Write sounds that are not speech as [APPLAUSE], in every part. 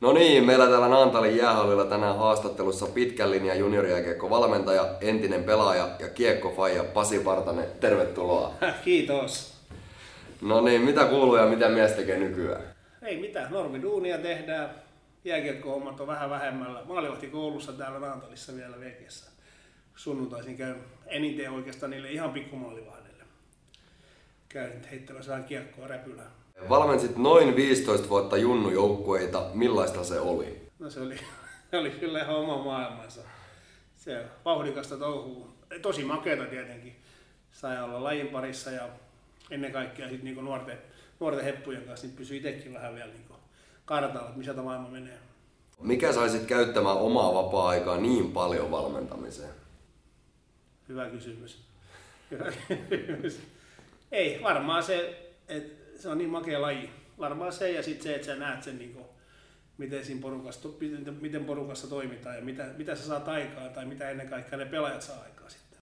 No niin, meillä täällä Naantalin jäähallilla tänään haastattelussa pitkän linjan junioriakiekko valmentaja, entinen pelaaja ja kiekkofaija Pasi Partanen. Tervetuloa. [LAUGHS] Kiitos. No niin, mitä kuuluu ja mitä mies tekee nykyään? Ei mitään, normiduunia tehdään. Jääkiekko-hommat on vähän vähemmällä. Maalivahti koulussa täällä Naantalissa vielä vekessä. Sunnuntaisin käyn eniten oikeastaan niille ihan pikkumaalivahdelle. Käyn heittämässä vähän kiekkoa räpylään. Valmensit noin 15 vuotta junnujoukkueita. Millaista se oli? No se oli, [LAUGHS] se oli kyllä ihan oma maailmansa. Se vauhdikasta touhuu. Tosi makeata tietenkin. Sai olla lajin parissa ja ennen kaikkea sit niinku nuorten, nuorten heppujen kanssa niin pysyi itsekin vähän vielä niinku kartalla, että missä tämä maailma menee. Mikä saisit käyttämään omaa vapaa-aikaa niin paljon valmentamiseen? Hyvä kysymys. Hyvä [LAUGHS] kysymys. Ei, varmaan se, että se on niin makea laji. Varmaan se ja sitten se, että sä näet sen, niin kuin, miten, siinä porukassa, miten, miten porukassa toimitaan ja mitä, mitä sä saat aikaan tai mitä ennen kaikkea ne pelaajat saa aikaa sitten.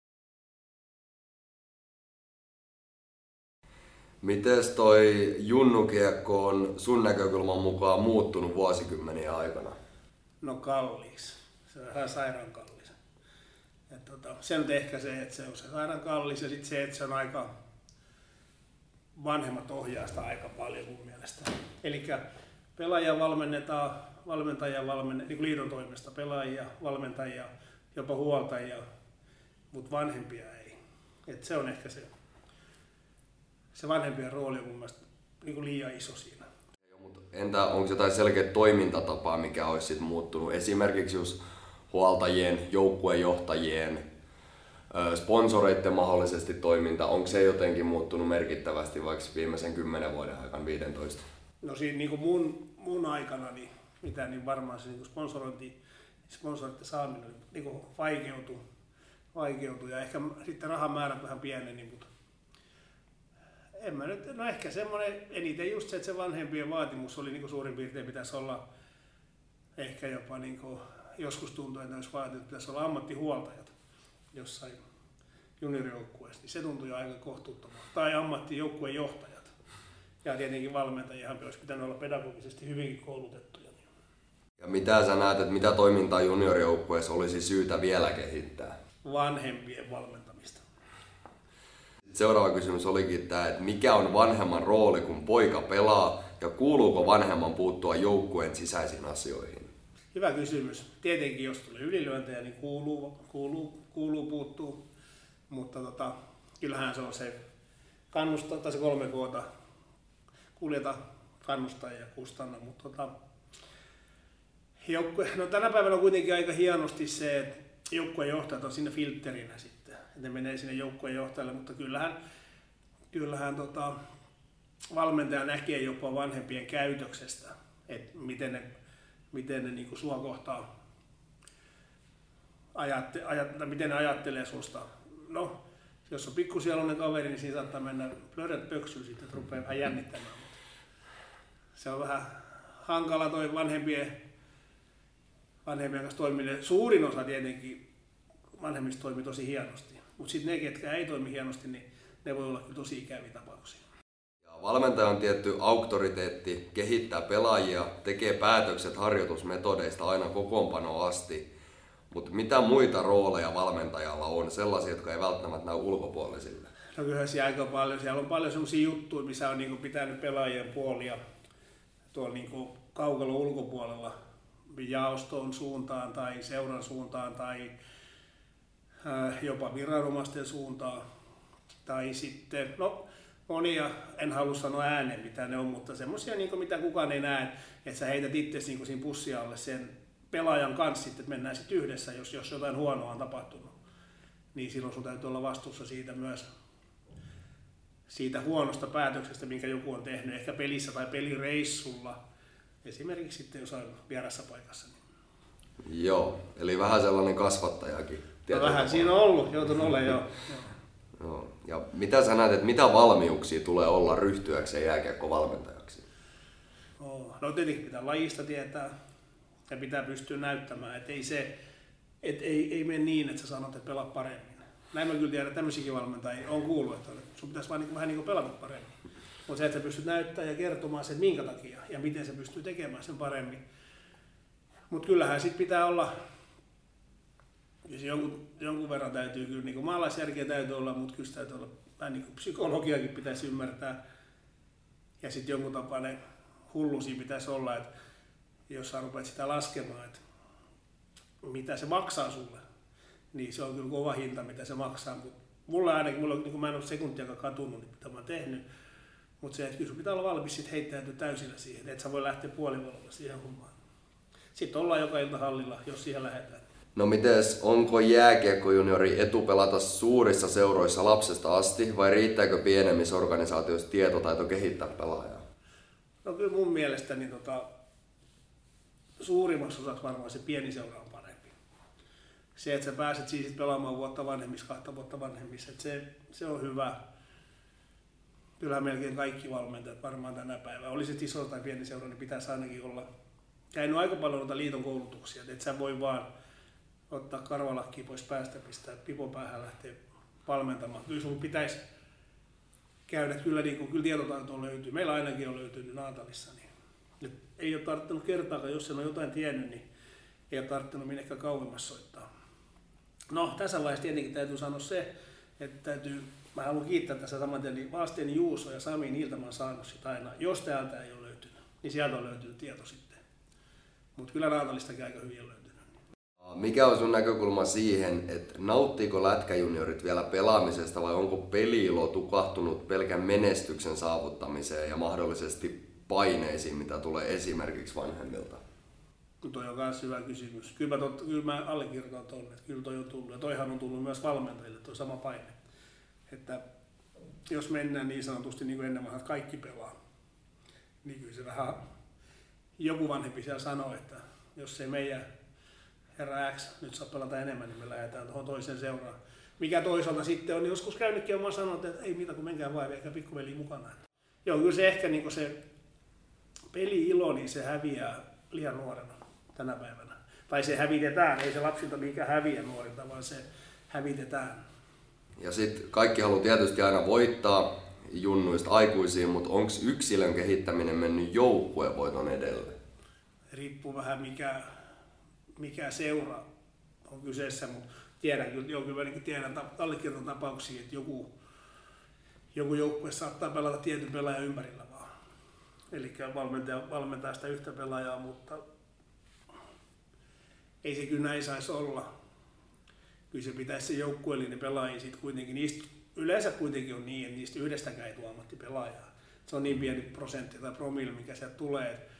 Mites toi junnukiekko on sun näkökulman mukaan muuttunut vuosikymmeniä aikana? No kalliiksi. Se on ihan sairaan kallis. Et tota, se on ehkä se, että se on se sairaan kallis ja sitten se, että se on aika vanhemmat ohjaa sitä aika paljon mun mielestä. Eli pelaajia valmennetaan, valmentajia valmennetaan, niin liiton toimesta pelaajia, valmentajia, jopa huoltajia, mutta vanhempia ei. Et se on ehkä se, se vanhempien rooli on mun mielestä niin kuin liian iso siinä. Entä onko jotain selkeä toimintatapaa, mikä olisi sit muuttunut? Esimerkiksi just huoltajien, joukkuejohtajien, sponsoreiden mahdollisesti toiminta, onko se jotenkin muuttunut merkittävästi vaikka viimeisen 10 vuoden aikana, 15? No siinä niin kuin mun, mun aikana, niin, mitä, niin varmaan se niin sponsorointi, sponsoreiden saaminen niin kuin vaikeutui, vaikeutui ja ehkä sitten rahan määrät vähän pieneni, mutta en mä nyt, no ehkä semmoinen, eniten just se, että se vanhempien vaatimus oli niin kuin suurin piirtein pitäisi olla ehkä jopa niin kuin, joskus tuntuu, että olisi vaatinut, että pitäisi olla ammattihuoltajat jossain juniorijoukkueessa, niin se tuntui jo aika kohtuuttomalta. Tai ammattijoukkueen johtajat. Ja tietenkin valmentajahan olisi pitänyt olla pedagogisesti hyvinkin koulutettuja. Ja mitä sä näet, että mitä toimintaa juniorijoukkueessa olisi syytä vielä kehittää? Vanhempien valmentamista. Seuraava kysymys olikin tämä, että mikä on vanhemman rooli, kun poika pelaa, ja kuuluuko vanhemman puuttua joukkueen sisäisiin asioihin? Hyvä kysymys. Tietenkin jos tulee ylilyöntejä, niin kuuluu, kuuluu, kuuluu puuttua mutta tota, kyllähän se on se kannustaa, tai se kolme koota, kuljeta, kannustaa ja kustanna, mutta tota, joukkue, [LAUGHS] no tänä päivänä on kuitenkin aika hienosti se, että joukkueen johtajat on sinne filterinä sitten, että ne menee sinne joukkueen johtajalle, mutta kyllähän, kyllähän tota, valmentaja näkee jopa vanhempien käytöksestä, että miten ne, miten ne niin sua kohtaa ajatte, ajat, miten ne ajattelee susta no, jos on pikkusielunen kaveri, niin siinä saattaa mennä plörät pöksyyn sitten, että rupeaa vähän jännittämään. Se on vähän hankala toi vanhempien, vanhempien kanssa toiminen. Suurin osa tietenkin vanhemmista toimii tosi hienosti, mutta sitten ne, ketkä ei toimi hienosti, niin ne voi olla kyllä tosi ikäviä tapauksia. Ja valmentaja on tietty auktoriteetti, kehittää pelaajia, tekee päätökset harjoitusmetodeista aina kokoonpanoa asti. Mutta mitä muita rooleja valmentajalla on, sellaisia, jotka ei välttämättä näy ulkopuolisille? No kyllä siellä aika paljon. Siellä on paljon sellaisia juttuja, missä on niinku pitänyt pelaajien puolia tuolla niinku kaukalla ulkopuolella jaoston suuntaan tai seuran suuntaan tai jopa viranomaisten suuntaan. Tai sitten, no monia, en halua sanoa ääneen mitä ne on, mutta semmoisia, niin mitä kukaan ei näe, että sä heität itse niin siinä pussia alle sen pelaajan kanssa sitten, että mennään sitten yhdessä, jos, jos jotain huonoa on tapahtunut. Niin silloin sun täytyy olla vastuussa siitä myös siitä huonosta päätöksestä, minkä joku on tehnyt, ehkä pelissä tai pelireissulla. Esimerkiksi sitten jossain vierassa paikassa. Niin. Joo, eli vähän sellainen kasvattajakin. No vähän siinä on ollut, joutunut olemaan jo. [LAUGHS] Joo. Ja mitä sä näet, että mitä valmiuksia tulee olla ryhtyäkseen jääkiekkovalmentajaksi? No tietenkin pitää lajista tietää, ja pitää pystyä näyttämään, että ei se, et ei, ei mene niin, että sä sanot, että pelaa paremmin. Näin mä kyllä tiedän, tämmöisiäkin valmentajia on kuullut, että sun pitäisi vaan niin, vähän niin kuin pelata paremmin. Mutta se, että sä pystyt näyttämään ja kertomaan sen, minkä takia ja miten se pystyy tekemään sen paremmin, Mutta kyllähän sitten pitää olla, jos jonkun, jonkun verran täytyy kyllä, niin maalaisjärkeä täytyy olla, mutta kyllä täytyy olla, vähän niin kuin psykologiakin pitäisi ymmärtää. Ja sitten jonkun tapainen hullusi pitäisi olla, että jos sä rupeat sitä laskemaan, että mitä se maksaa sulle, niin se on kyllä kova hinta, mitä se maksaa. Mut mulla ainakin, mulla, niin mä en ole sekuntiakaan katunut, niin mitä mä oon tehnyt, mutta se, että kyllä sun pitää olla valmis sit heittäytyä täysillä siihen, että sä voi lähteä puolivalolla siihen hommaan. Sitten ollaan joka ilta hallilla, jos siihen lähdetään. No mites, onko jääkiekkojuniori etu pelata suurissa seuroissa lapsesta asti vai riittääkö pienemmissä organisaatioissa tietotaito kehittää pelaajaa? No kyllä mun mielestä niin tota, suurimmassa osassa varmaan se pieni seura on parempi. Se, että sä pääset siis pelaamaan vuotta vanhemmissa, kahta vuotta vanhemmissa, että se, se on hyvä. Kyllä melkein kaikki valmentajat varmaan tänä päivänä, oli se iso tai pieni seura, niin pitäisi ainakin olla käynyt aika paljon noita liiton koulutuksia, että sä voi vaan ottaa karvalakki pois päästä, pistää pipo päähän lähteä valmentamaan. Kyllä sun pitäisi käydä, kyllä, niin kuin, kyllä tietotaito löytyy. Meillä ainakin on löytynyt Naatalissa. Niin, ei ole tarttunut kertaakaan, jos sen on jotain tiennyt, niin ei ole tarttunut minnekään kauemmas soittaa. No, tässä vaiheessa tietenkin täytyy sanoa se, että täytyy, mä haluan kiittää tässä saman tien, niin Valstien Juuso ja Sami, niiltä mä oon saanut sitä aina. Jos täältä ei ole löytynyt, niin sieltä on löytynyt tieto sitten. Mutta kyllä Naatalistakin aika hyvin on löytynyt. Mikä on sun näkökulma siihen, että nauttiiko lätkäjuniorit vielä pelaamisesta vai onko peliilo tukahtunut pelkän menestyksen saavuttamiseen ja mahdollisesti paineisiin, mitä tulee esimerkiksi vanhemmilta? Toi on myös hyvä kysymys. Kyllä mä, tot, kyllä mä allekirjoitan tuonne, että kyllä toi on tullut. Ja toihan on tullut myös valmentajille, tuo sama paine. Että jos mennään niin sanotusti niin kuin ennen vanhat kaikki pelaa, niin kyllä se vähän joku vanhempi siellä sanoo, että jos se meidän herra X nyt saa pelata enemmän, niin me lähdetään tuohon toiseen seuraan. Mikä toisaalta sitten on joskus käynytkin oma sanonut, että ei mitä kun menkää vaan eikä pikkuveli mukana. Joo, kyllä se ehkä niin se peli-ilo, niin se häviää liian nuorena tänä päivänä. Tai se hävitetään, ei se lapsilta mikä häviä nuorilta, vaan se hävitetään. Ja sitten kaikki haluaa tietysti aina voittaa junnuista aikuisiin, mutta onko yksilön kehittäminen mennyt joukkuevoiton edelle? Riippuu vähän mikä, mikä seura on kyseessä, mutta tiedän joo, kyllä tiedän allekirjoitan tapauksia, että joku, joku joukkue saattaa pelata tietyn pelaajan ympärillä vaan. Eli valmentaja valmentaa sitä yhtä pelaajaa, mutta ei se kyllä näin saisi olla. Kyllä se pitäisi se joukkueellinen pelaaja sitten kuitenkin, niistä yleensä kuitenkin on niin, että niistä yhdestäkään ei tule ammattipelaajaa. Se on niin pieni prosentti tai promille, mikä sieltä tulee, että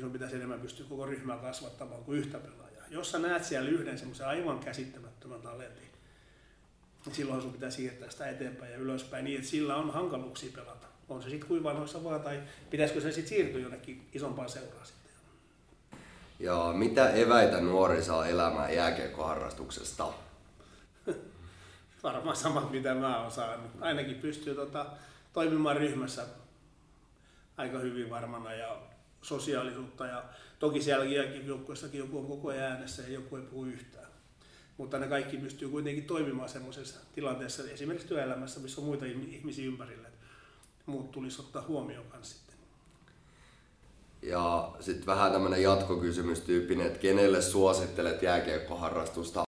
sun pitäisi enemmän pystyä koko ryhmää kasvattamaan kuin yhtä pelaajaa. Jos sä näet siellä yhden semmoisen aivan käsittämättömän talentin, niin silloin sun pitää siirtää sitä eteenpäin ja ylöspäin niin, että sillä on hankaluuksia pelata. On se sitten kuin vanhoissa vaan, tai pitäisikö se sitten siirtyä jonnekin isompaan seuraan sitten. Ja mitä eväitä nuori saa elämään jääkiekkoharrastuksesta? [LAUGHS] Varmaan samat, mitä mä oon saanut. Ainakin pystyy tota, toimimaan ryhmässä aika hyvin varmana ja sosiaalisuutta. Ja toki siellä joukkueessakin joku on koko ajan äänessä ja joku ei puhu yhtään. Mutta ne kaikki pystyy kuitenkin toimimaan semmoisessa tilanteessa, esimerkiksi työelämässä, missä on muita ihmisiä ympärillä. Muut tulisi ottaa huomioon kanssa sitten. Ja sitten vähän tämmöinen jatkokysymystyyppinen, että kenelle suosittelet jääkiekkoharrastusta?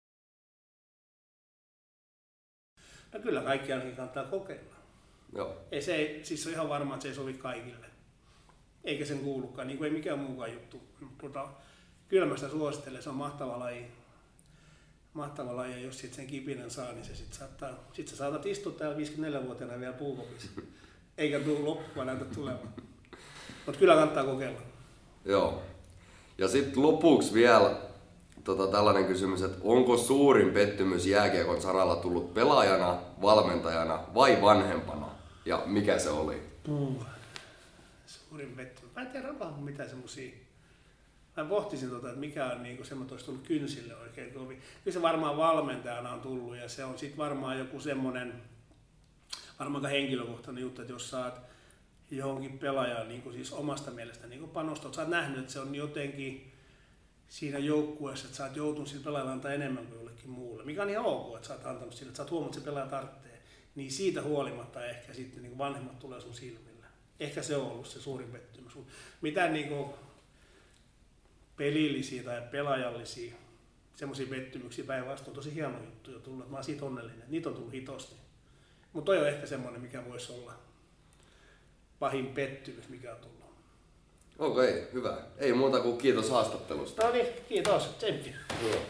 No kyllä kaikki ainakin kannattaa kokeilla. Joo. Ei se, siis on ihan varma, että se ei sovi kaikille. Eikä sen kuulukaan, niin kuin ei mikään muukaan juttu. Mutta kyllä mä sitä suosittelen, se on mahtava laji. Mahtava laji, ja jos sit sen kipinen saa, niin se sit saattaa, sit sä saatat istua täällä 54-vuotiaana vielä puukopissa. Eikä tule loppua näytä tulemaan. Mutta kyllä kannattaa kokeilla. Joo. Ja sitten lopuksi vielä tota, tällainen kysymys, että onko suurin pettymys jääkiekon saralla tullut pelaajana, valmentajana vai vanhempana? Ja mikä se oli? Puh. Suurin pettymys. Mä en tiedä, onko mitään semmosia Mä pohtisin tota, että mikä on niin semmoinen, olisi tullut kynsille oikein kovin. Kyllä se varmaan valmentajana on tullut ja se on sitten varmaan joku semmoinen, varmaan henkilökohtainen juttu, että jos saat johonkin pelaajaan niin siis omasta mielestä niin kuin panostat. Sä oot nähnyt, että se on jotenkin siinä joukkueessa, että sä oot joutunut sillä pelaajalla antaa enemmän kuin jollekin muulle. Mikä on ihan ok, että sä oot antanut sille, että sä oot huomannut, että se pelaaja tarvitsee. Niin siitä huolimatta ehkä sitten niin vanhemmat tulee sun silmillä. Ehkä se on ollut se suurin pettymys. Mitään niin kuin pelillisiä tai pelaajallisia semmoisia pettymyksiä päinvastoin tosi hieno juttu jo tullut. Mä oon siitä onnellinen. Niitä on tullut hitosti. Mutta toi on ehkä semmoinen, mikä voisi olla pahin pettymys, mikä on tullut. Okei, okay, hyvä. Ei muuta kuin kiitos haastattelusta. No niin, kiitos. Tsemppi. Joo.